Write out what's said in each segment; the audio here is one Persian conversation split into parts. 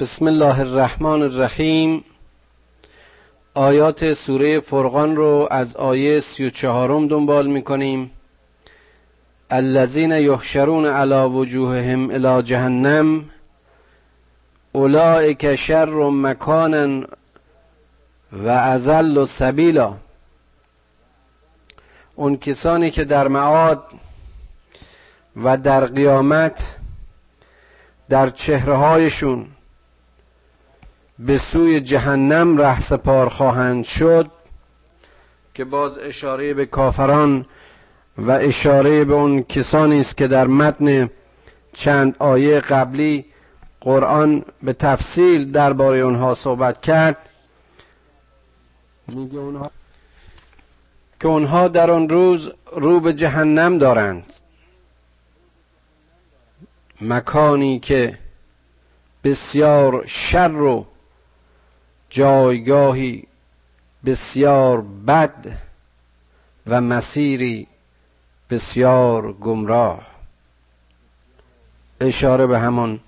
بسم الله الرحمن الرحیم آیات سوره فرقان رو از آیه سی و چهارم دنبال می‌کنیم. الذین یحشرون علی وجوههم الی جهنم اولئک شر مکانا و ازل سبیلا اون کسانی که در معاد و در قیامت در چهرههایشون به سوی جهنم ره سپار خواهند شد که باز اشاره به کافران و اشاره به اون کسانی است که در متن چند آیه قبلی قرآن به تفصیل درباره اونها صحبت کرد. میگه اونها که اونها در آن روز رو به جهنم دارند. مکانی که بسیار شر و جایگاهی بسیار بد و مسیری بسیار گمراه. اشاره به همون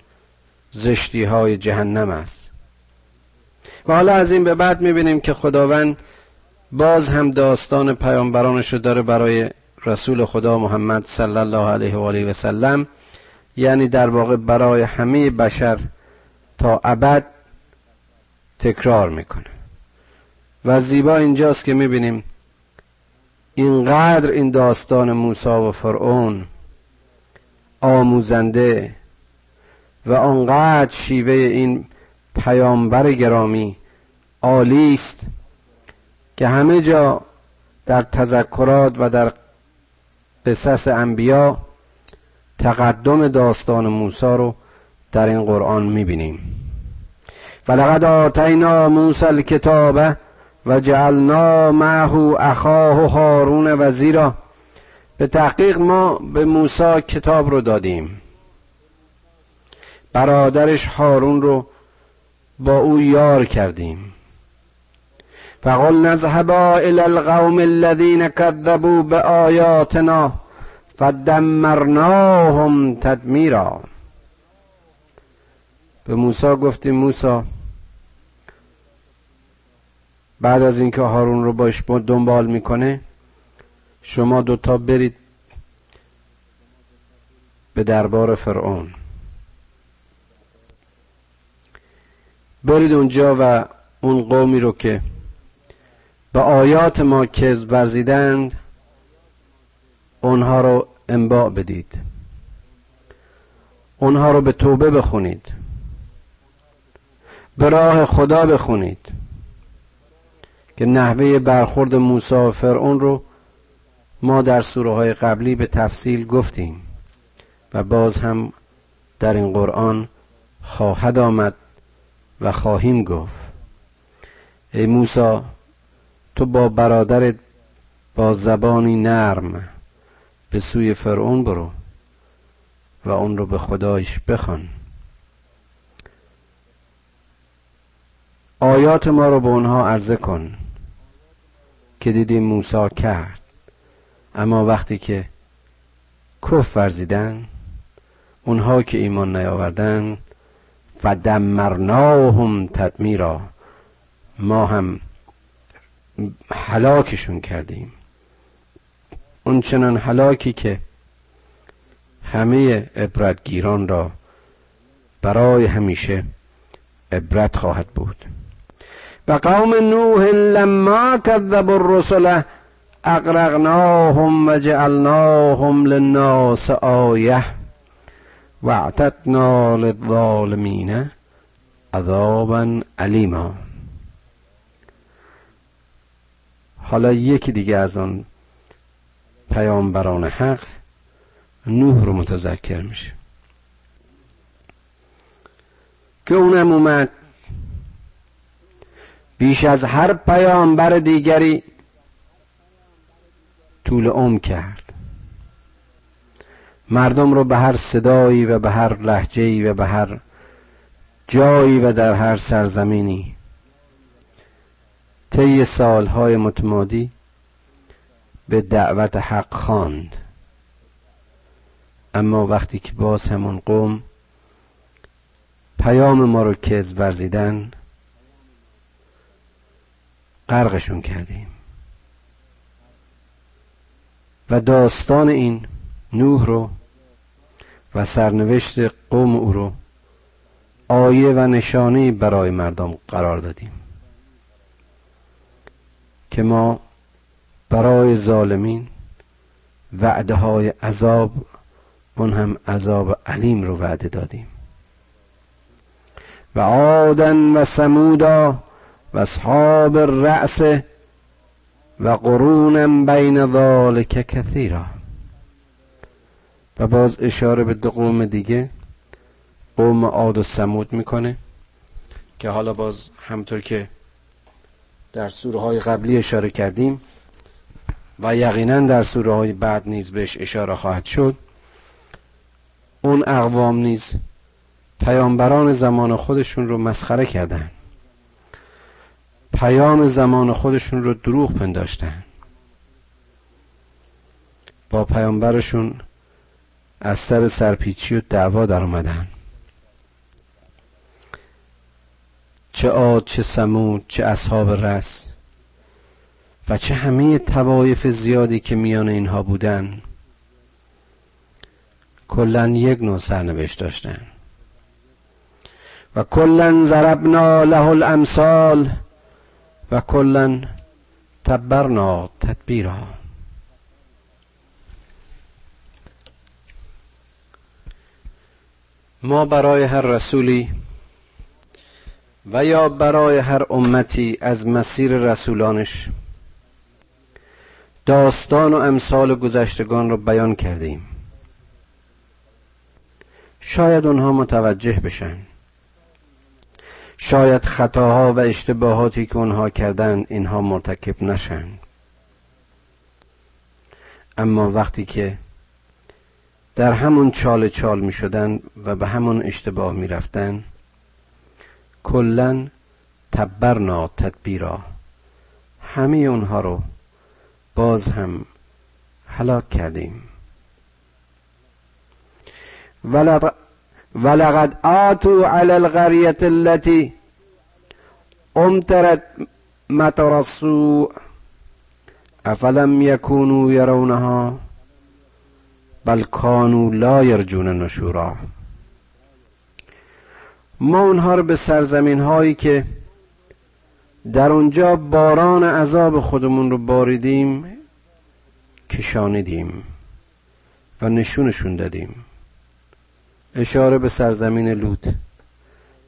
زشتی های جهنم است. و حالا از این به بعد می‌بینیم که خداوند باز هم داستان پیامبرانش رو داره برای رسول خدا محمد صلی الله علیه و آله و سلم یعنی در واقع برای همه بشر تا ابد تکرار می‌کنه. و زیبا اینجاست که می‌بینیم اینقدر این داستان موسی و فرعون آموزنده و آنقدر شیوه این پیامبر گرامی عالی است که همه جا در تذکرات و در قصص انبیا تقدم داستان موسی رو در این قرآن می‌بینیم. ولقد آتینا موسی الکتاب و جعلنا معه اخاه هارون وزیرا. به تحقیق ما به موسی کتاب رو دادیم. برادرش هارون رو با او یار کردیم. فقل نذهبا الى القوم الذين كذبوا بآیاتنا فدمرناهم تدمیرا. به موسی گفتیم موسی بعد از اینکه هارون رو باش دنبال می‌کنه شما دوتا برید به دربار فرعون. برید اونجا و اون قومی رو که به آیات ما کذب ورزیدند اونها رو انباع بدید. اونها رو به توبه بخونید. به راه خدا بخونید. که نحوه برخورد موسی و فرعون رو ما در سوره های قبلی به تفصیل گفتیم و باز هم در این قرآن خواهد آمد و خواهیم گفت. ای موسی تو با برادرت با زبانی نرم به سوی فرعون برو و اون رو به خدایش بخوان. آیات ما رو به اونها عرضه کن که دیدیم موسی کرد. اما وقتی که کف ورزیدن اونها که ایمان نیاوردن فدمرناهم تدمیرا. ما هم هلاکشون کردیم. اون چنان هلاکی که همه عبرتگیران را برای همیشه عبرت خواهد بود. و قوم نوح لما كذب الرسل اغرقناهم و جعلناهم للناس آیه واعتدنا للظالمین عذابا علیما حالا یکی دیگه از آن پیامبران حق نوح رو متذکر میشه. که اونم اومد بیش از هر پیامبر دیگری طول عمر کرد. مردم رو به هر صدایی و به هر لحجهی و به هر جایی و در هر سرزمینی طی سالهای متمادی به دعوت حق خواند. اما وقتی که باز همون قوم پیام ما رو کذب ورزیدن غرقشون کردیم. و داستان این نوح رو و سرنوشت قوم او رو آیه و نشانه برای مردم قرار دادیم. که ما برای ظالمین وعده های عذاب اون هم عذاب علیم رو وعده دادیم. و عادن و سمودا و اصحاب الرأس و قرون بین ذالک کثیرا. و باز اشاره به دو قوم دیگه. قوم عاد و سمود می‌کنه که حالا باز همطور که در سوره های قبلی اشاره کردیم و یقینا در سوره های بعد نیز بهش اشاره خواهد شد اون اقوام نیز پیامبران زمان خودشون رو مسخره کردن. پیام زمان خودشون رو دروغ پنداشتن. با پیامبرشون از سر سرپیچی و دعوا در اومدن. چه عاد چه سمود چه اصحاب رس و چه همه توایف زیادی که میان اینها بودن کلا یک نوع سرنوشت داشتن. و کلا ضربنا له الامثال و کلا تبرنا تدبیرا. ما برای هر رسولی و یا برای هر امتی از مسیر رسولانش داستان و امثال گذشتگان رو بیان کردیم. شاید اونها متوجه بشن. شاید خطاها و اشتباهاتی که اونها کردن اینها مرتکب نشن. اما وقتی که در همون چال چال می شدن و به همون اشتباه می رفتن کلا تبرنا تدبیرا. همه اونها رو باز هم هلاک کردیم. آتوا على القرية التي امترت مطر السوء افلم يكونوا يرونها؟ بل كانوا لا يرجون نشورا. ما اونها رو به سرزمین هایی که در اونجا باران عذاب خودمون رو باریدیم کشانیدیم و نشونشون دادیم. اشاره به سرزمین لوط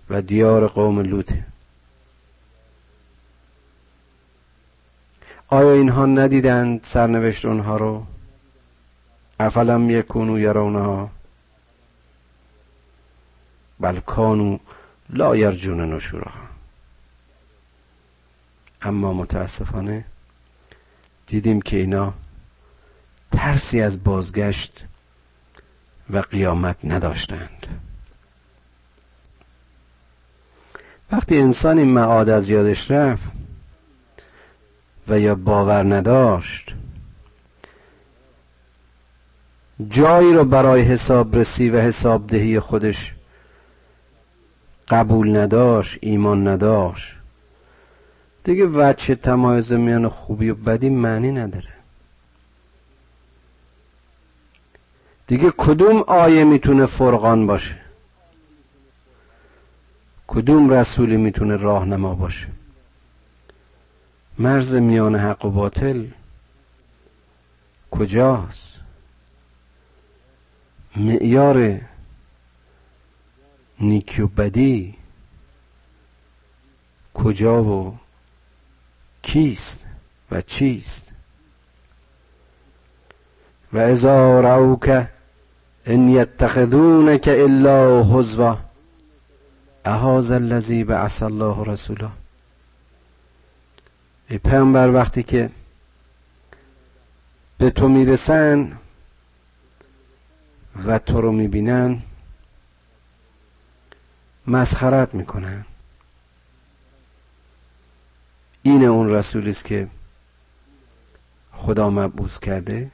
و دیار قوم لوط. آیا اینها ندیدند سرنوشت اونها رو؟ افلم یکونو یرونها؟ بل کانو لا یرجون نشورا اما متاسفانه دیدیم که اینا ترسی از بازگشت و قیامت نداشتند. وقتی انسان این معاد از یادش رفت و یا باور نداشت جایی رو برای حساب رسی و حساب دهی خودش قبول نداشت ایمان نداشت دیگه وچه تمایز میان خوبی و بدی معنی نداره. دیگه کدوم آیه می‌تونه فرقان باشه؟ کدوم رسولی می‌تونه راهنما باشه؟ مرز میان حق و باطل کجاست؟ معیار نیکی و بدی کجا و کیست و چیست؟ و اذا رعوک ان یتخذونک الا حزوا اهاز الذی بعث الله رسولا ای پیامبر وقتی که به تو می‌رسن و تو رو می‌بینن مسخرت می‌کنن. این اون رسولی است که خدا مبعوث کرده.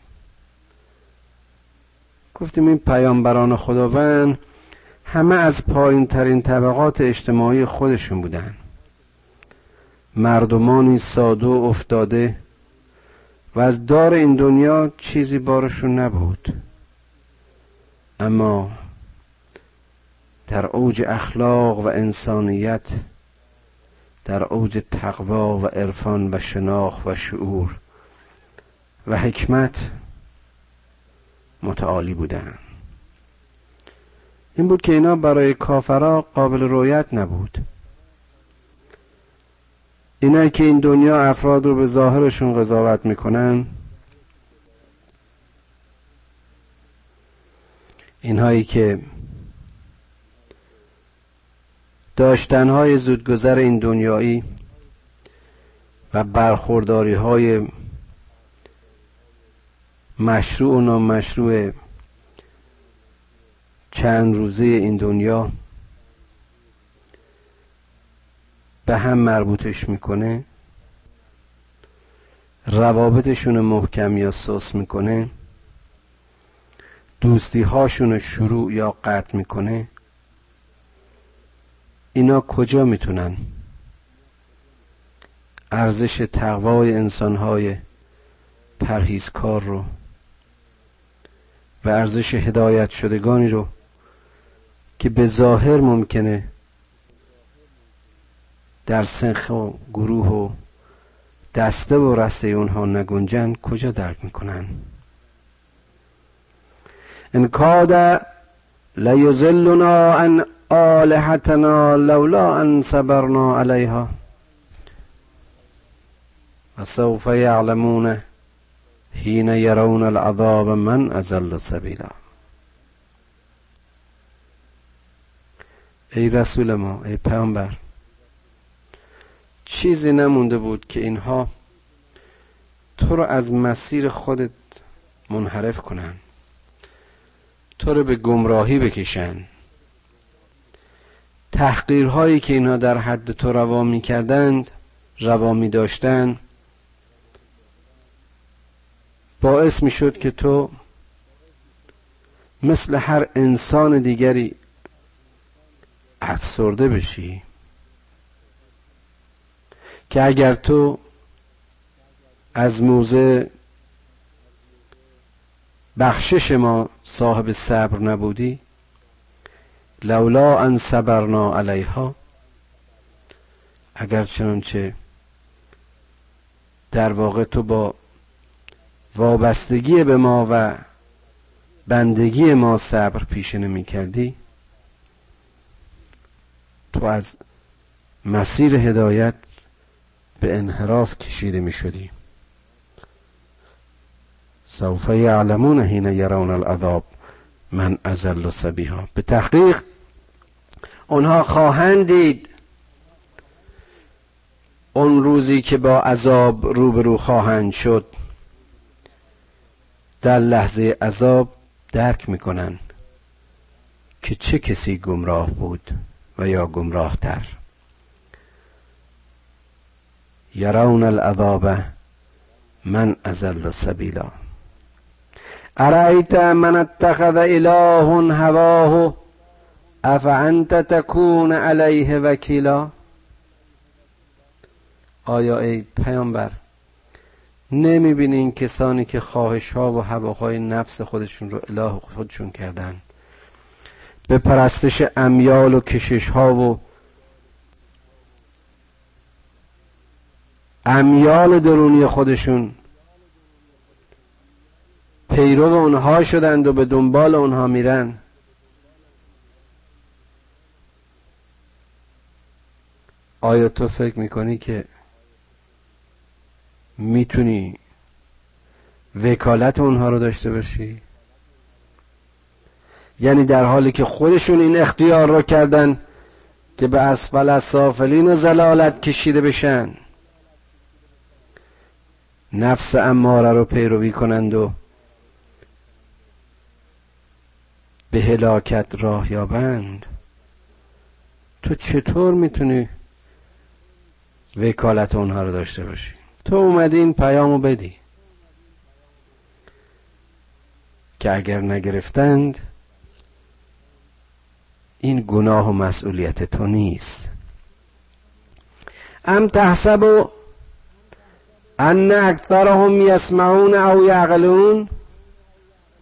گفتیم این پیامبران خداوند همه از پایین ترین طبقات اجتماعی خودشون بودن. مردمانی ساده و افتاده و از دار این دنیا چیزی بارشون نبود. اما در اوج اخلاق و انسانیت در اوج تقوا و عرفان و شناخت و شعور و حکمت متعالی بودند این بود که اینا برای کافرا قابل رویت نبود. اینایی که این دنیا افراد رو به ظاهرشون قضاوت می‌کنن اینهایی که داشتنهای زودگذر این دنیایی و برخورداری های مشروع و نامشروع چند روزه این دنیا به هم مربوطش می‌کنه. روابطشون محکم یا سوس می‌کنه. دوستی هاشون شروع یا قطع می‌کنه. اینا کجا می‌تونن؟ ارزش تقوای انسانهای پرهیزکار رو و ارزش هدایت شدگانی رو که به ظاهر ممکنه در سنخ و گروه و دسته و رسته اونها نگنجن کجا درک می‌کنن؟ ان کاد لیزلنا عن آلهتنا لولا ان صبرنا علیها. و سوف یعلمون حین یرون العذاب من ازل سبیلا ای رسول ما ای پیامبر چیزی نمونده بود که اینها تو رو از مسیر خودت منحرف کنن تو رو به گمراهی بکشن. تحقیرهایی که اینها در حد تو روا می کردند روا می داشتند باعث می شد که تو مثل هر انسان دیگری افسرده بشی. که اگر تو از موزه بخشش ما صاحب صبر نبودی لولا ان صبرنا علیها اگر چنانچه در واقع تو با وابستگی به ما و بندگی ما صبر پیشه نمی کردی؟ تو از مسیر هدایت به انحراف کشیده می شدی. سوف یعلمون حین یرون العذاب من ازل سبیها. به تحقیق اونها خواهند دید اون روزی که با عذاب روبرو خواهند شد در لحظه عذاب درک می‌کنن که چه کسی گمراه بود و یا گمراه تر یرون العذاب من ازل سبیلا. ارایت من اتخذ اله هواه؟ افانت تکون علیه وکیلا؟ آیا ای پیامبر نمی‌بینین کسانی که خواهش ها و هواهای نفس خودشون رو اله خودشون کردن. به پرستش امیال و کشش ها و امیال درونی خودشون پیرو اونها شدند و به دنبال اونها میرن. آیا تو فکر می‌کنی که می‌تونی وکالت اونها رو داشته باشی؟ یعنی در حالی که خودشون این اختیار رو کردن که به اسفل از سافلین و زلالت کشیده بشن. نفس اماره رو پیروی کنند و به هلاکت راه یابند. تو چطور می‌تونی وکالت اونها رو داشته باشی؟ تو اومدی این پیامو بدی. که اگر نگرفتند این گناه و مسئولیت تو نیست. ام تحسب ان اکثرهم یسمعون او یعقلون.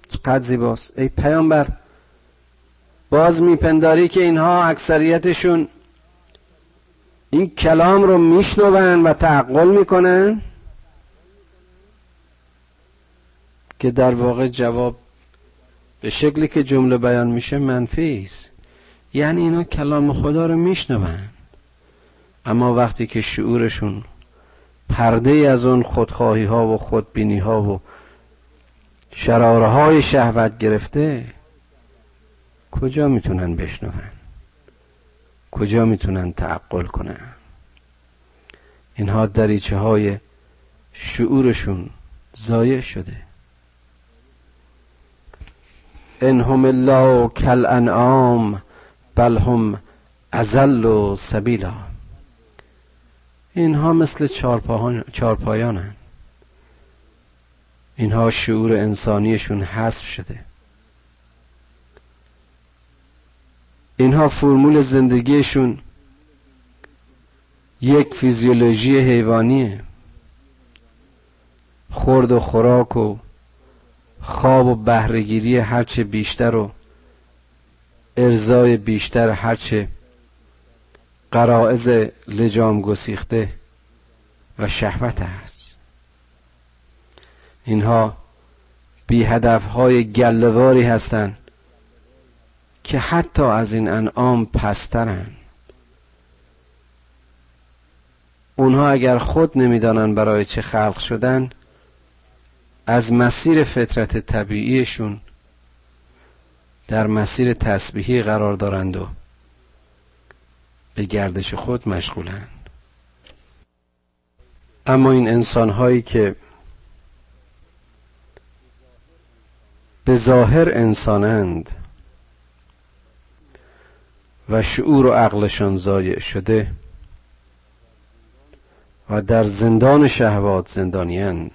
چقدر زیباست. ای پیامبر باز میپنداری که اینها اکثریتشون این کلام رو میشنون و تعقل می‌کنن که در واقع جواب به شکلی که جمله بیان میشه منفی است. یعنی اینا کلام خدا رو میشنون. اما وقتی که شعورشون پرده از اون خودخواهی ها و خودبینی ها و شراره های شهوت گرفته کجا می‌تونن بشنون؟ کجا می‌تونن تعقل کنن؟ اینها دریچه های شعورشون زایع شده. انهم الله کل انعام بل هم ازل و سبیلا. اینها مثل چارپایانن. اینها شعور انسانیشون حذف شده. اینها فرمول زندگیشون یک فیزیولوژی حیوانیه. خورد و خوراک و خواب و بهرهگیری هرچه بیشتر و ارزای بیشتر هرچه قرائز لجام گسیخته و شهوت است اینها بی هدف های گلواری هستند که حتی از این انعام پسترن. اونها اگر خود نمی‌دانن برای چه خلق شدن از مسیر فطرت طبیعیشون در مسیر تسبیحی قرار دارند و به گردش خود مشغولند اما این انسان هایی که به ظاهر انسانند و شعور و عقلشان ضایع شده و در زندان شهوات زندانیان.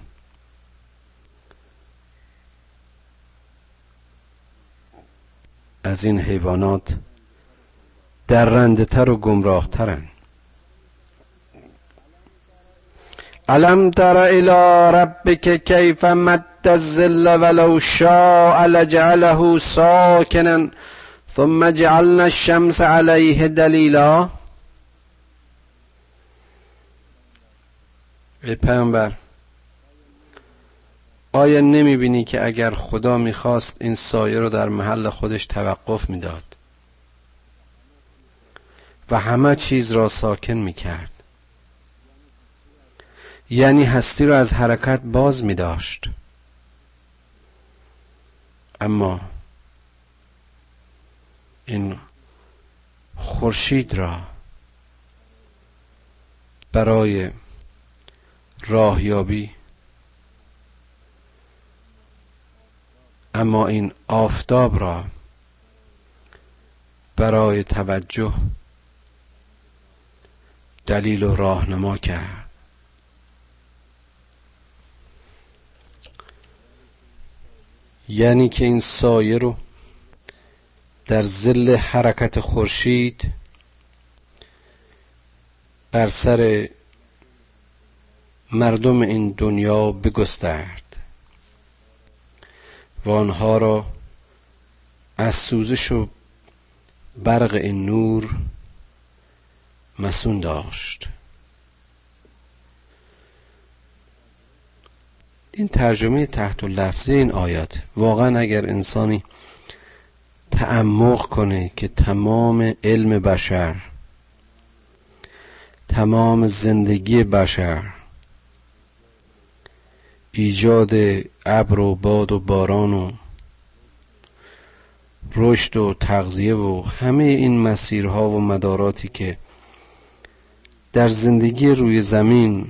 از این حیوانات در رندتر و گمراهترن. علم تر الى ربک کیف مد الظل ولو شاء لجعله ساکنا ثم جعلنا الشمس علیه دلیلا ای پیامبر آیا نمی بینی که اگر خدا می‌خواست این سایه رو در محل خودش توقف می‌داد و همه چیز را ساکن می‌کرد؟ یعنی هستی را از حرکت باز می داشت اما این خورشید را برای راهیابی. اما این آفتاب را برای توجه دلیل و راهنما کرد. یعنی که این سایه رو در زل حرکت خورشید بر سر مردم این دنیا بگسترد و آنها را از سوزش و برق این نور مسون داشت. این ترجمه تحت لفظی این آیات واقعا اگر انسانی تعمق کنه که تمام علم بشر تمام زندگی بشر ایجاد ابر و باد و باران و رشد و تغذیه و همه این مسیرها و مداراتی که در زندگی روی زمین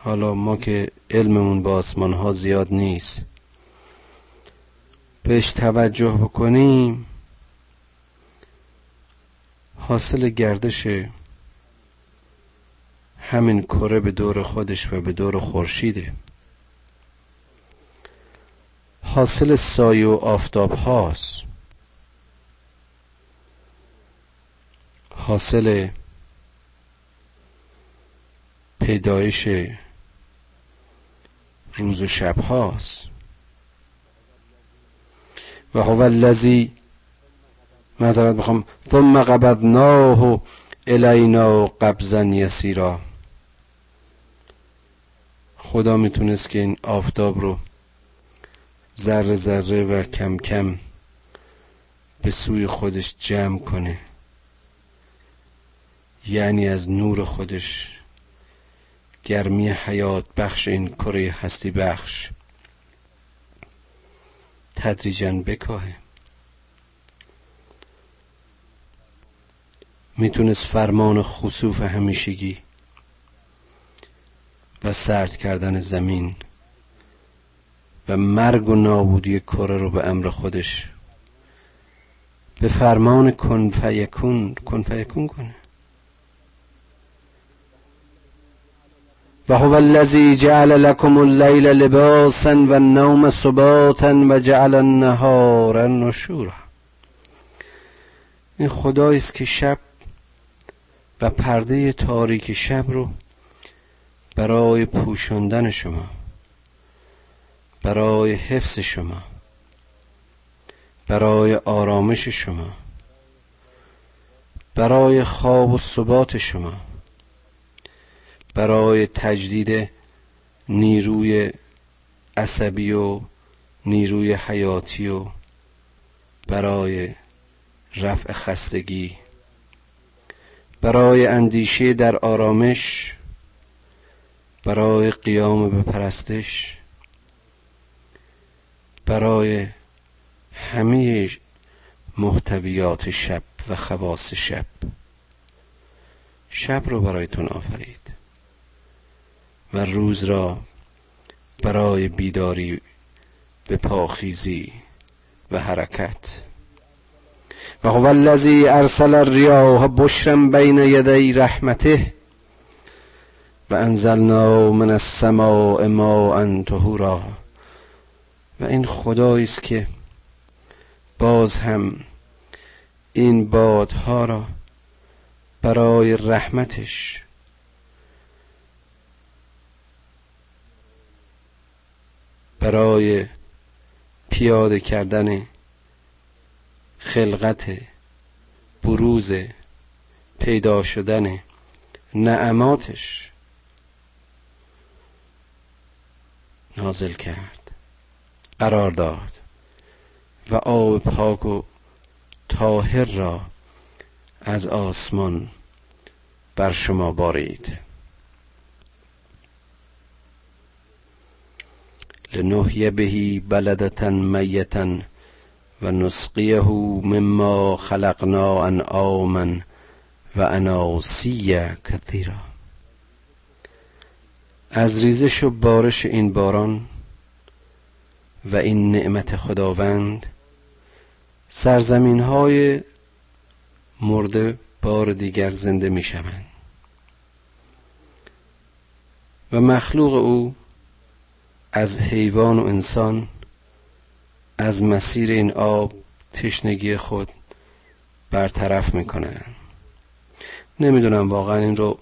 حالا ما که علممون با آسمان ها زیاد نیست بهش توجه بکنیم حاصل گردش همین کره به دور خودش و به دور خورشیده. حاصل سایه و آفتاب هاست. حاصل پیدایش روز و شب هاست. و هو الذی معذرت بخوام ثم قبضناه الینا قبضا یسیرا. خدا می‌تونست که این آفتاب رو ذره ذره و کم کم به سوی خودش جمع کنه. یعنی از نور خودش گرمی حیات بخش این کره هستی بخش تدریجا بکاهه. می‌تونست فرمان خصوف همیشگی و سرد کردن زمین و مرگ و نابودی کره رو به امر خودش به فرمان کن فیکون کن کنه. و هو الذی جعل لكم الليل لباسا و النوم سباتا و جعل النهار نشورا. این خدایی است که شب و پرده تاریک شب رو برای پوشاندن شما برای حفظ شما برای آرامش شما برای خواب و ثبات شما برای تجدید نیروی عصبی و نیروی حیاتی و برای رفع خستگی برای اندیشه در آرامش برای قیام به پرستش برای همه محتویات شب و خواص شب. شب رو برایتون آفرید و روز را برای بیداری به پاخیزی و حرکت و هو الذی ارسل الریاح بشرا بین یدی رحمته و انزلنا من السماء ماء طهورا. و این خدایی است که باز هم این بادها را برای رحمتش برای پیاده کردن خلقت بروز پیدا شدن نعماتش نازل کرد قرار داد و آب پاک و طاهر را از آسمان بر شما بارید. لنحی بهی بلدتا میتا و نسقیه مما خلقنا آمن و اناسی کثیرا. از ریزش و بارش این باران و این نعمت خداوند سرزمین های مرده بار دیگر زنده می شوند و مخلوق او از حیوان و انسان از مسیر این آب تشنگی خود برطرف می‌کنه. نمی‌دونم واقعا این رو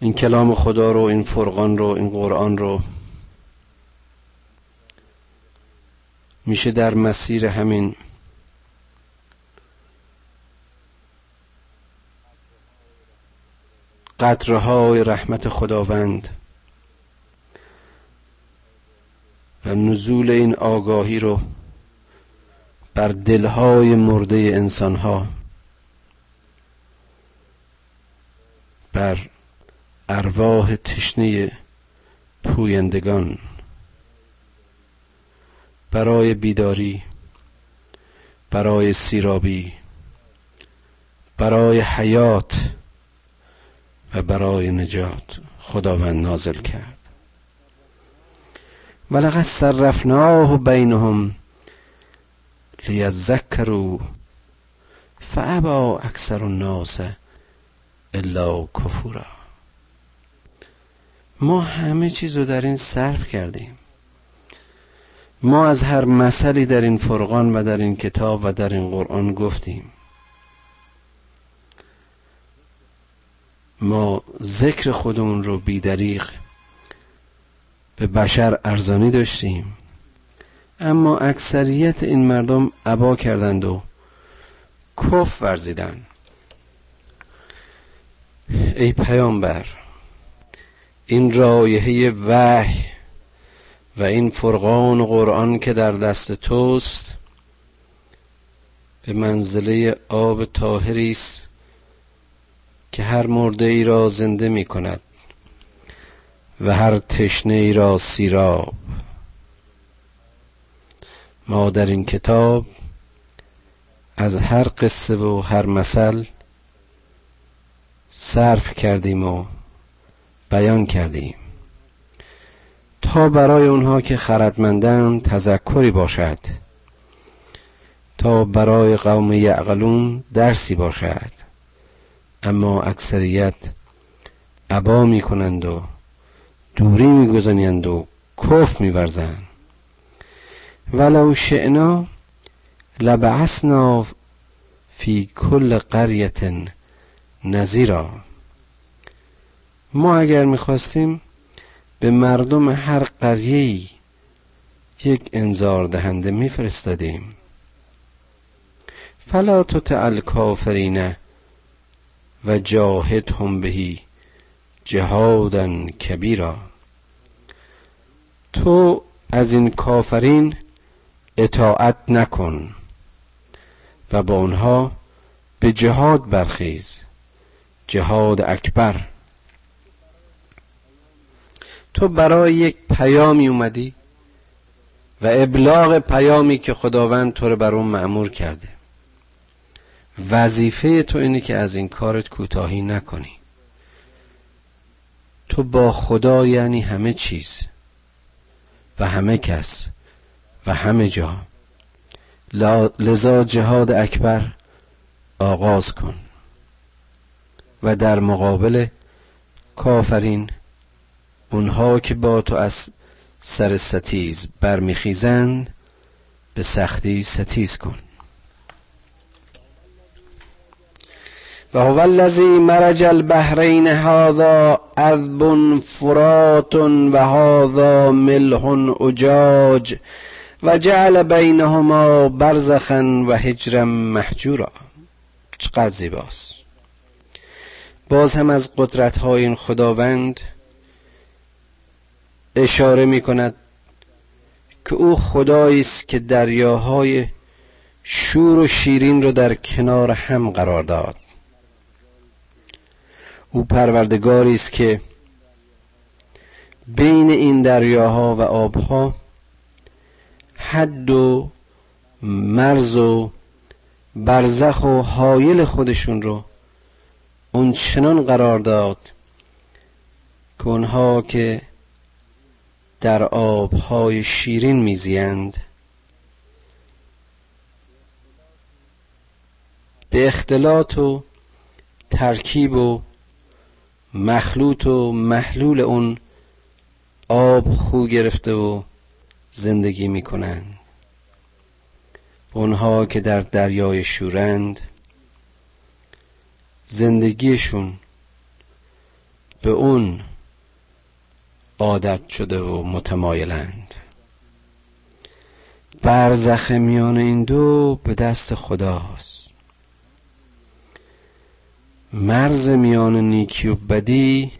این کلام خدا رو این فرقان رو این قرآن رو میشه در مسیر همین قطرهای رحمت خداوند و نزول این آگاهی رو بر دلهای مرده انسانها بر ارواح تشنه پویندگان برای بیداری برای سیرابی برای حیات و برای نجات خداوند نازل کرد. ولقد صرفناه بینهم لیذکروا فابا اکثر الناس الا کفورا ما همه چیز رو در این صرف کردیم. ما از هر مثلی در این فرقان و در این کتاب و در این قرآن گفتیم. ما ذکر خودمون رو بیدریق به بشر ارزانی داشتیم. اما اکثریت این مردم عبا کردند و کف ورزیدن ای پیامبر این رایحه وحی و این فرقان و قرآن که در دست توست به منزله آب تاهری است که هر مرده ای را زنده می کند و هر تشنه ای را سیراب. ما در این کتاب از هر قصه و هر مثل صرف کردیم و بیان کردیم. تا برای اونها که خردمندند تذکری باشد. تا برای قوم یعقلون درسی باشد. اما اکثریت عبا می کنند و دوری می گذانند و کف می ورزند ولو شئنا لبعثنا فی کل قریت نظیرا ما اگر می‌خواستیم به مردم هر قریه یک انذار دهنده میفرستادیم. فلا تطع الکافرین و جاهدهم بهی جهادا کبیرا. تو از این کافرین اطاعت نکن و با آنها به جهاد برخیز. جهاد اکبر. تو برای یک پیامی اومدی و ابلاغ پیامی که خداوند تو رو بر اون معمور کرده. وظیفه تو اینه که از این کارت کوتاهی نکنی. تو با خدا یعنی همه چیز. و همه کس و همه جا. لذا جهاد اکبر آغاز کن و در مقابل کافرین اونها که با تو از سر ستیز برمیخیزند به سختی ستیز کن. و هو الذی مرج البحرین هذا عذب فرات و هذا ملح اجاج و جعل بینهما برزخا و هجرا محجورا. چقدر زیباست. باز هم از قدرت های این خداوند اشاره می کند که او خدایی است که دریاهای شور و شیرین رو در کنار هم قرار داد. او پروردگاری است که بین این دریاها و آبها حد و مرز و برزخ و حایل خودشون رو اون چنان قرار داد که اونها که در آبهای شیرین میزیند به اختلاط و ترکیب و مخلوط و محلول اون آب خو گرفته و زندگی می‌کنند. اونها که در دریای شورند زندگیشون به اون عادت شده و متمایلند. برزخ میان این دو به دست خداست. مرز میان نیکی و بدی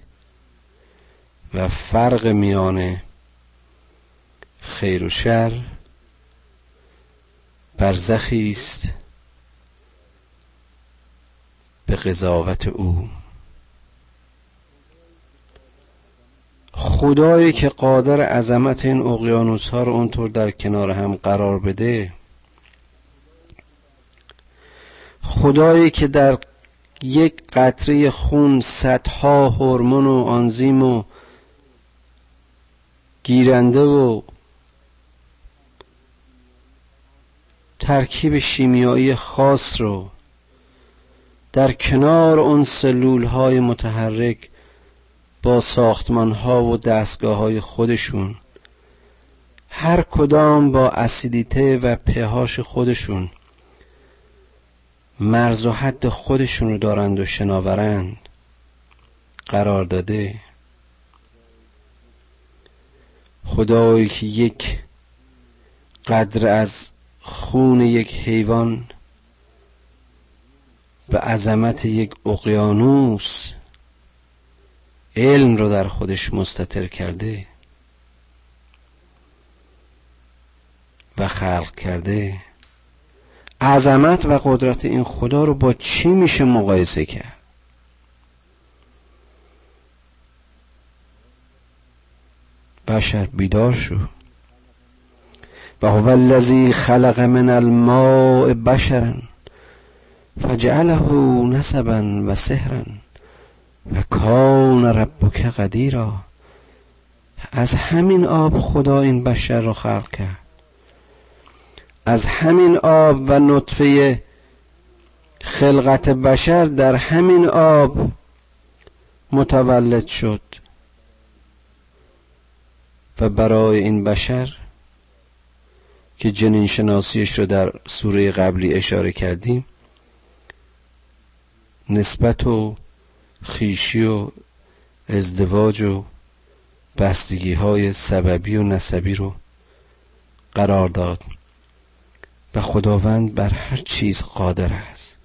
و فرق میان خیر و شر برزخی است به قضاوت او. خدایی که قادر عظمت این اقیانوس ها رو اونطور در کنار هم قرار بده خدایی که در یک قطره خون صدها هورمون و آنزیم و گیرنده و ترکیب شیمیایی خاص رو در کنار اون سلول های متحرک با ساختمان ها و دستگاه های خودشون. هر کدام با اسیدیته و پهاش خودشون. مرز و حد خودشون رو دارند و شناورند. قرار داده. خدایی که یک قدر از خون یک حیوان به عظمت یک اقیانوس علم رو در خودش مستطر کرده و خلق کرده. عظمت و قدرت این خدا رو با چی میشه مقایسه کرد؟ بشر بیدار شو. و هو الذی خلق من الماء بشرا فجعله نسبا و سهرا و کان ربک قدیرا. از همین آب خدا این بشر رو خلق کرد. از همین آب و نطفه خلقت بشر در همین آب متولد شد. و برای این بشر که جنین شناسیش رو در سوره قبلی اشاره کردیم نسبت و خیشی و ازدواج و بستگی های سببی و نسبی رو قرار داد. و خداوند بر هر چیز قادر است.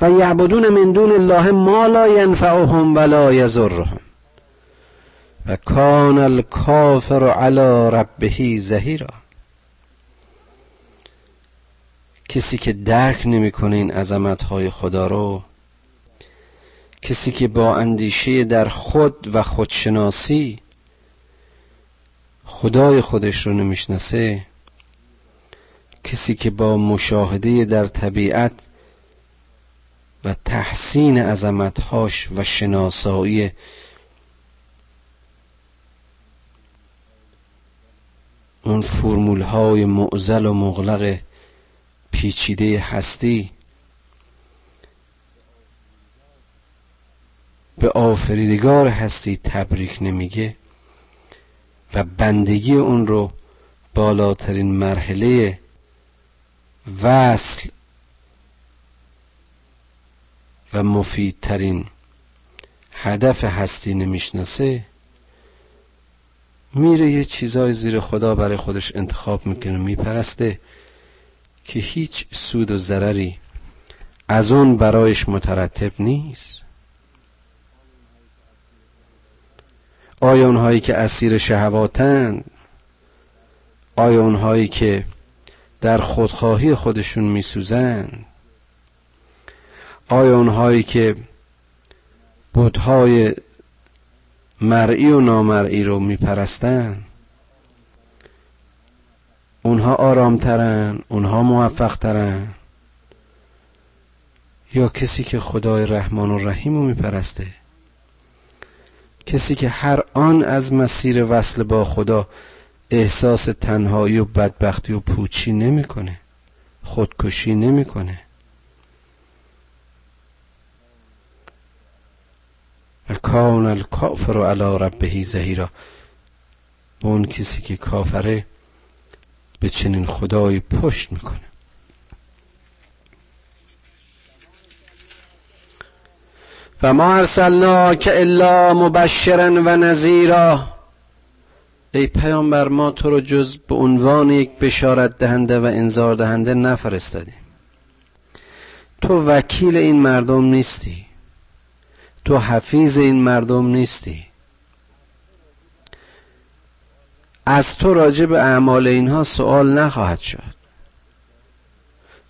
و یعبدون من دون الله ما لا ینفعهم ولا یضرهم. و کان الکافر علی ربه زهیرا. کسی که درک نمی‌کنه این عظمت های خدا رو کسی که با اندیشه در خود و خودشناسی خدای خودش رو نمی‌شناسه کسی که با مشاهده در طبیعت و تحسین عظمتهاش و شناسایی اون فرمول های معزل و مغلق پیچیده هستی به آفریدگار هستی تبریک نمیگه و بندگی اون رو بالاترین مرحله وصل و مفیدترین هدف هستی نمی‌شناسه میره یه چیزای زیر خدا برای خودش انتخاب می‌کنه میپرسته که هیچ سود و ضرری از اون برایش مترتب نیست. آیا اونهایی که اسیر شهواتند آیا اونهایی که در خودخواهی خودشون میسوزند آیا اونهایی که بودهای مرئی و نامرئی رو میپرستن؟ اونها آرامترن اونها موفقترن؟ یا کسی که خدای رحمان و رحیم رو میپرسته؟ کسی که هر آن از مسیر وصل با خدا احساس تنهایی و بدبختی و پوچی نمی‌کنه. خودکشی نمی‌کنه. و کان الکافر علی ربه زهیرا. اون کسی که کافره به چنین خدایی پشت می‌کنه. و ما که الا مبشرا و نذیرا. ای پیامبر ما تو رو جز به عنوان یک بشارت دهنده و انذار دهنده نفرستادیم. تو وکیل این مردم نیستی. تو حفیظ این مردم نیستی. از تو راجع به اعمال اینها سوال نخواهد شد.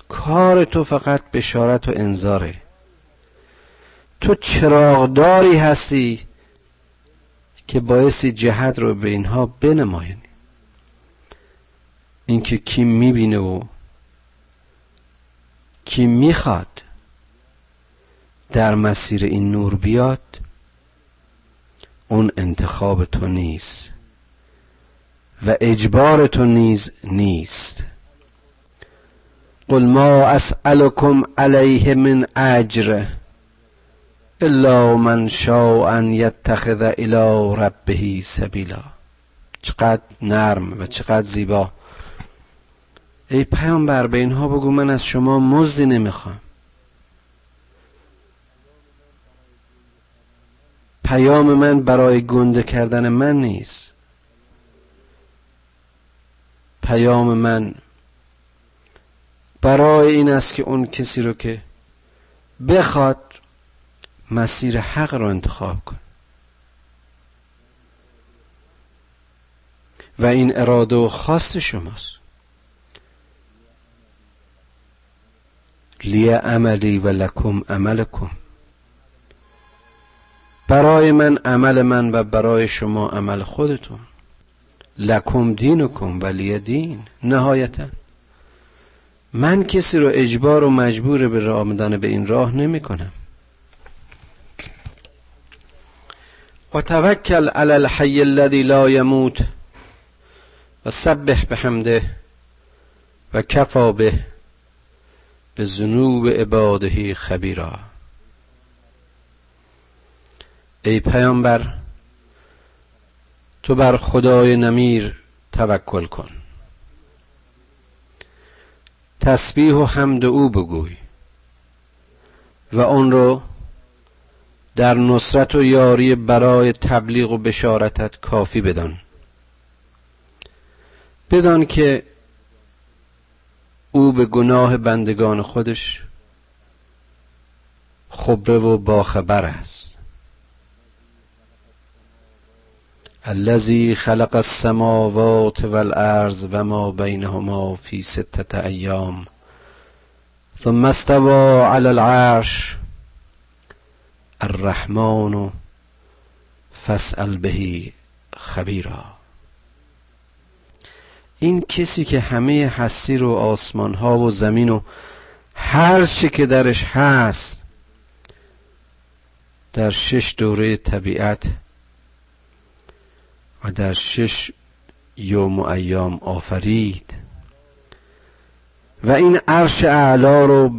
کار تو فقط بشارت و انذاره. تو چراغداری هستی که باعثی جهت رو به اینها بنمایانی اینکه کی می‌بینه و کی می‌خواد در مسیر این نور بیاد اون انتخاب تو نیست و اجبار تو نیز نیست. قل ما اسألكم علیه من اجر. الا من شاء ان یتخذ الى ربه سبیلا چقدر نرم و چقدر زیبا. ای پیامبر به اینها بگو من از شما مزدی نمی‌خوام. پیام من برای گنده کردن من نیست. پیام من برای این است که اون کسی رو که بخواد مسیر حق رو انتخاب کن. و این اراده و خواست شماست. لی عملی و لکم عملکم. برای من عمل من و برای شما عمل خودتون. لکم دینکم ولی دین نهایتا. من کسی رو اجبار و مجبور به آمدن به این راه نمی کنم. و توکل علی الحی الذی لا یموت و سبح بحمده و کفا به به ذنوب عباده خبیرا. ای پیامبر تو بر خدای نمیر توکل کن. تسبیح و حمد او بگوی و اون رو در نصرت و یاری برای تبلیغ و بشارتت کافی بدان. بدان که او به گناه بندگان خودش خبره و باخبر است. الذي خلق السماوات والارض و ما بینهما فی ستة ایام ثم استوى على العرش الرحمن فاسأل به خبیرا. این کسی که همه هستی رو آسمان ها و زمین و هر چی که درش هست در شش دوره طبیعت و در شش یوم و ایام آفرید و این عرش اعلا رو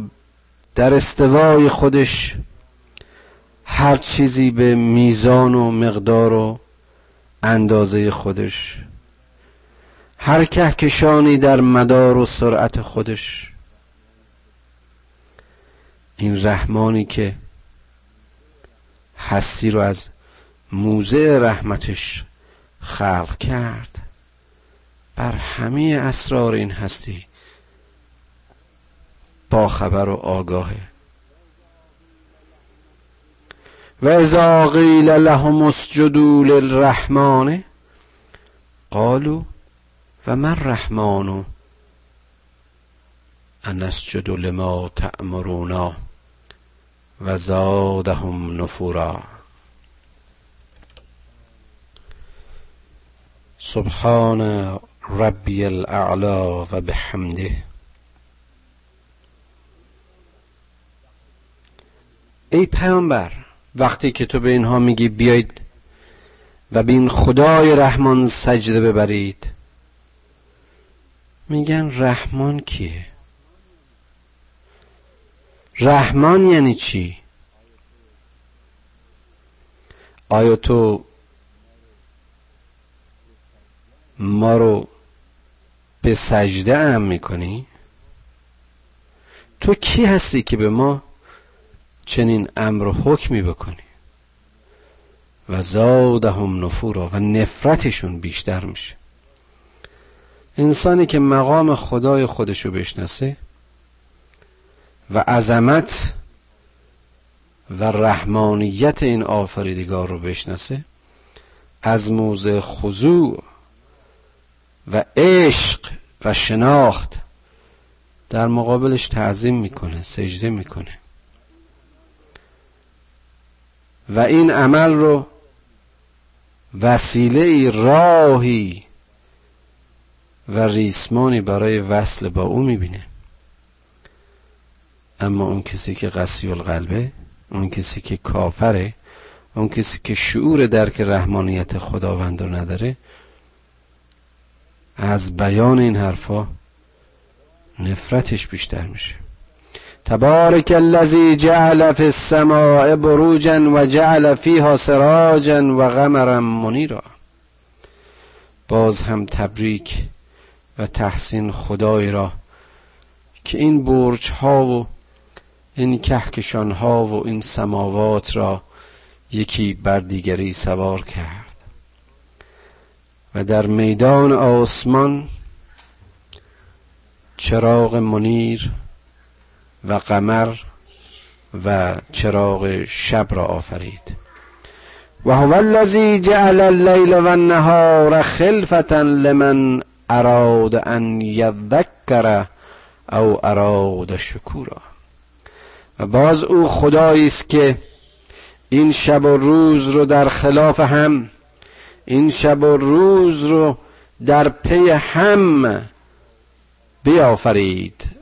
در استوای خودش هر چیزی به میزان و مقدار و اندازه خودش. هر کهکشانی در مدار و سرعت خودش. این رحمانی که هستی رو از موزه رحمتش خلق کرد. بر همه اسرار این هستی. با خبر و آگاهه. و اذا قیل لهم اسجدوا للرحمن قالوا و من رحمان ان اسجد لما تأمرونا و زادهم نفورا. سبحان ربی الاعلا و بحمده. ای پیامبر وقتی که تو به اینها میگی بیایید و به این خدای رحمان سجده ببرید میگن رحمان کیه؟ رحمان یعنی چی؟ آیا تو ما رو به سجده ام می‌کنی؟ تو کی هستی که به ما چنین امر و حکمی بکنی. و زادهم نفورا و نفرتشون بیشتر میشه. انسانی که مقام خدای خودشو بشناسه و عظمت و رحمانیت این آفریدگار رو بشناسه از موضع خضوع و عشق و شناخت در مقابلش تعظیم می‌کنه سجده می‌کنه. و این عمل رو وسیله راهی و ریسمانی برای وصل با او می‌بینه. اما اون کسی که قسی القلبه اون کسی که کافره اون کسی که شعور درک رحمانیت خداوند رو نداره از بیان این حرفا نفرتش بیشتر میشه. تبارک الذی جعل فی السماء بروجا و جعل فیها سراجا و قمرا منیرا باز هم تبریک و تحسین خدای را که این برج ها و این کهکشان ها و این سماوات را یکی بر دیگری سوار کرد و در میدان آسمان چراغ منیر و قمر و چراغ شب را آفرید. و هو الذی جعل اللیل و النهار خلفتا لمن اراد ان یذکر او اراد شکورا. و باز او خدایی است که این شب و روز رو در خلاف هم این شب و روز رو در پی هم بیافرید.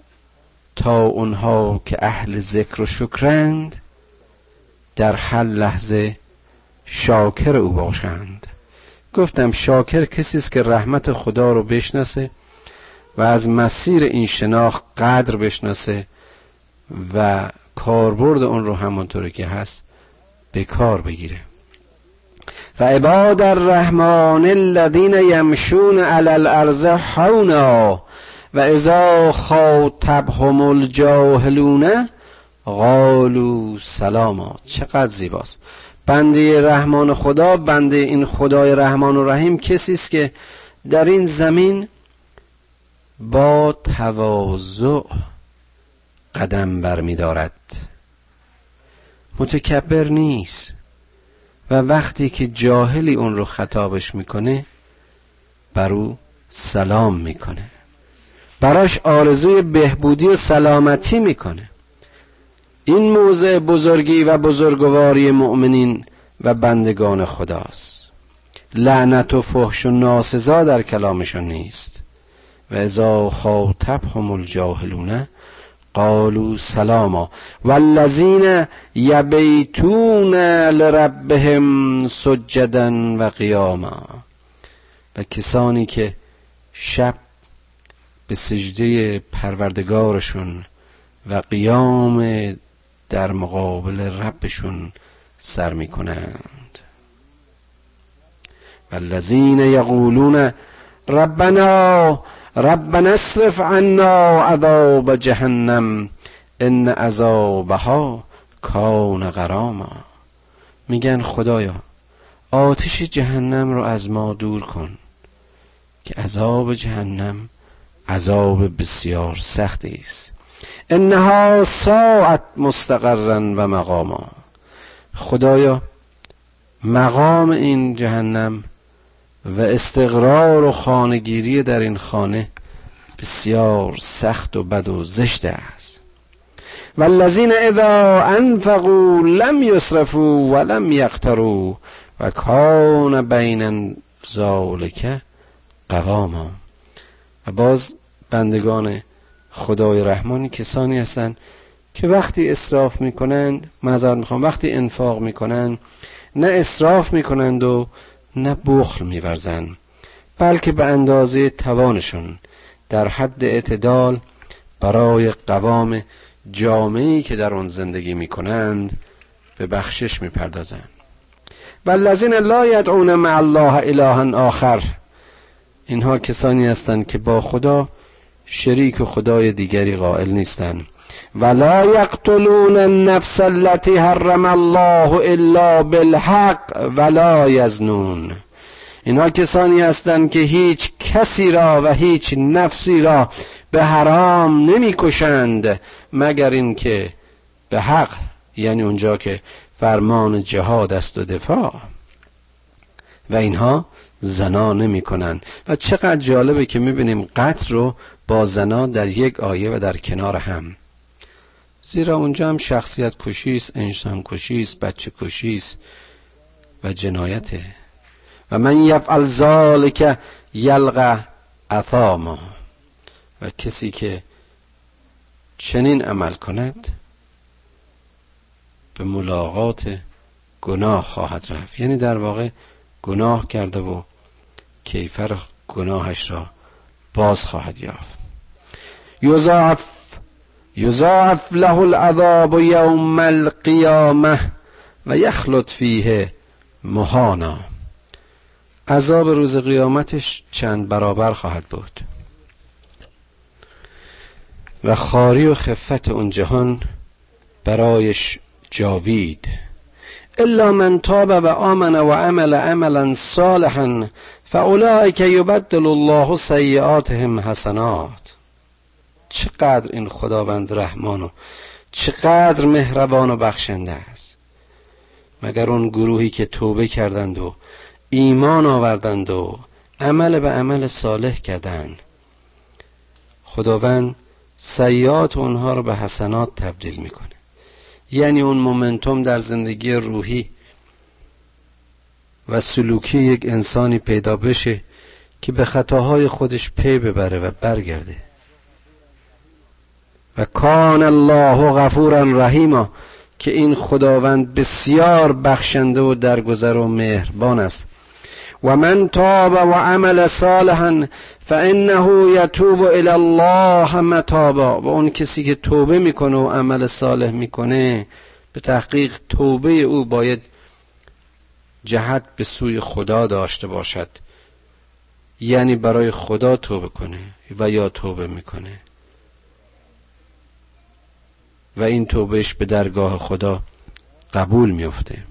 تا اونها که اهل ذکر و شکرند در هر لحظه شاکر او باشند. گفتم شاکر کسی است که رحمت خدا رو بشناسه و از مسیر این شناخت قدر بشناسه و کاربرد اون رو همونطوری که هست به کار بگیره. و عباد الرحمن الذین یمشون علی الارض حونا و اذا خاطبهم الجاهلون قالوا سلاما چقدر زیباست. بنده رحمان خدا بنده این خدای رحمان و رحیم کسی است که در این زمین با تواضع قدم برمیدارد. متکبر نیست. و وقتی که جاهلی اون رو خطابش می‌کنه بر او سلام می‌کنه. براش آرزوی بهبودی و سلامتی می‌کنه. این موضع بزرگی و بزرگواری مؤمنین و بندگان خداست. لعنت و فحش و ناسزا در کلامشون نیست. و ازا خاطبهم الجاهلون قالوا سلاما. والذین یبیتون لربهم سجدا و قیاما. و کسانی که شب به سجده پروردگارشون و قیام در مقابل ربشون سر می‌کنند. والذین یقولون ربنا ربنا اصرف عنا عذاب جهنم ان عذابها کان غراما. میگن خدایا آتش جهنم رو از ما دور کن که عذاب جهنم عذاب بسیار سختی است. انها ساعت مستقرا و مقاما. خدایا مقام این جهنم و استقرار و خانگیری در این خانه بسیار سخت و بد و زشت است. والذین اذا انفقوا لم یسرفوا ولم یقتروا و کان بین ذالک قواما. و باز بندگان خدای رحمانی کسانی هستند که وقتی اصراف می‌کنند معذرت می‌خوام وقتی انفاق می‌کنند نه اصراف می‌کنند و نه بخل میورزند بلکه به اندازه توانشون در حد اعتدال برای قوام جامعی که در آن زندگی می‌کنند به بخشش می‌پردازند. والذین لا یدعون مع الله الها آخر اینها کسانی هستند که با خدا شریک و خدای دیگری قائل نیستند. ولا یقتلون النفس التي حرم الله الا بالحق ولا یزنون. اینها کسانی هستند که هیچ کسی را و هیچ نفسی را به حرام نمی‌کشند مگر اینکه به حق یعنی اونجا که فرمان جهاد است و دفاع. و اینها زنا نمی کنند و چقدر جالبه که می‌بینیم قتل رو با زنا در یک آیه و در کنار هم. زیرا اونجا هم شخصیت کشی است انسان کشی است بچه کشی است و جنایته. و من یفعل ذالک یلقى اثاما و کسی که چنین عمل کند به ملاقات گناه خواهد رفت. یعنی در واقع گناه کرده و کیفر گناهش را باز خواهد یافت. یضاعف یضاعف له العذاب یوم القیامه و یخلط فیه مهانا عذاب روز قیامتش چند برابر خواهد بود. و خاری و خفت اون جهان برایش جاوید. الا من تاب و آمن و عمل عملا صالحا فاولئک یبدل الله سیئاتهم حسنات. چقدر این خداوند رحمان و چقدر مهربان و بخشنده است. مگر اون گروهی که توبه کردند و ایمان آوردند و عمل به عمل صالح کردند. خداوند سیات اونها رو به حسنات تبدیل می‌کنه. یعنی اون مومنتوم در زندگی روحی و سلوکی یک انسانی پیدا بشه که به خطاهای خودش پی ببره و برگرده. و کان الله غفورا رحیما که این خداوند بسیار بخشنده و درگذر و مهربان است. و من تاب و عمل صالحا فانه یتوب الى الله متابا. و اون کسی که توبه می‌کنه و عمل صالح می‌کنه به تحقیق توبه او باید جهت به سوی خدا داشته باشد. یعنی برای خدا توبه کنه و یا توبه می‌کنه. و این توبهش به درگاه خدا قبول میفته.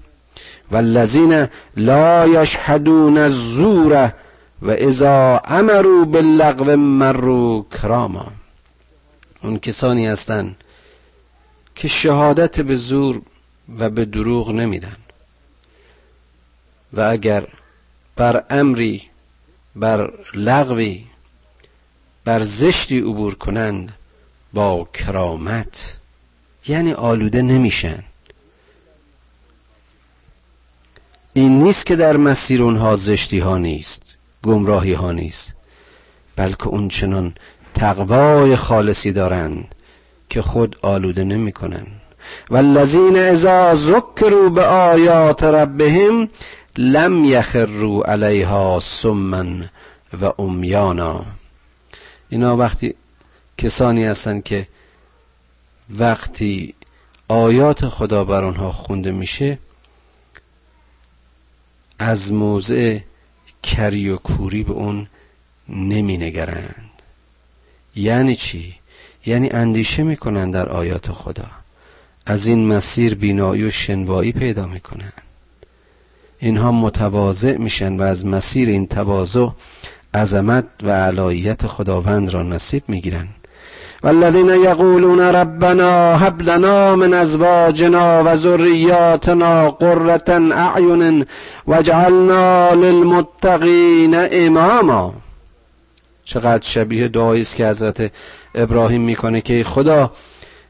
والذین لا یشهدون الزور و اذا امروا باللغو مروا کراما. اون کسانی هستند که شهادت به زور و به دروغ نمیدن. و اگر بر امری بر لغوی بر زشتی عبور کنند با کرامت یعنی آلوده نمیشن. این نیست که در مسیر اونها زشتی ها نیست گمراهی ها نیست بلکه اون چنان تقوای خالصی دارند که خود آلوده نمی کنن والذین اذا ذکروا به آیات ربهم لم یخروا علیها سمن و امیانا. اینا وقتی کسانی هستند که وقتی آیات خدا بر آنها خونده میشه از موضع کری و کوری به اون نمی نگرند یعنی چی؟ یعنی اندیشه می‌کنن در آیات خدا. از این مسیر بینایی و شنوایی پیدا می‌کنن. اینها متواضع میشن و از مسیر این تواضع عظمت و علایت خداوند را نصیب می‌گیرن. والذین یقولون ربنا هب لنا من ازواجنا و ذریاتنا قرة اعین واجعلنا للمتقین اماما. چقدر شبیه دعایی است که حضرت ابراهیم می‌کنه که خدا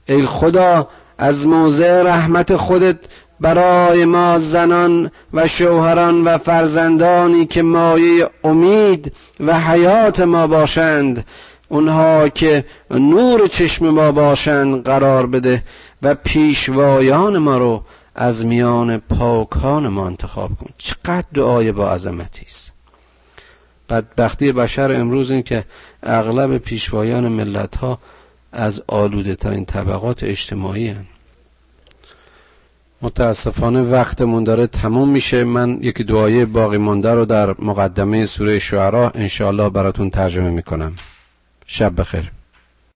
ای خدا از موضع رحمت خودت برای ما زنان و شوهران و فرزندانی که مایه امید و حیات ما باشند اونها که نور چشم ما باشند قرار بده و پیشوایان ما رو از میان پاکان ما انتخاب کن چقدر دعای با عظمتی است بدبختی بشر امروز این که اغلب پیشوایان ملت ها از آلوده ترین طبقات اجتماعی هن. متاسفانه وقتمون داره تموم میشه. من یکی دعای باقی مونده رو در مقدمه سوره شعرا انشاءالله براتون ترجمه می‌کنم. شب بخیر.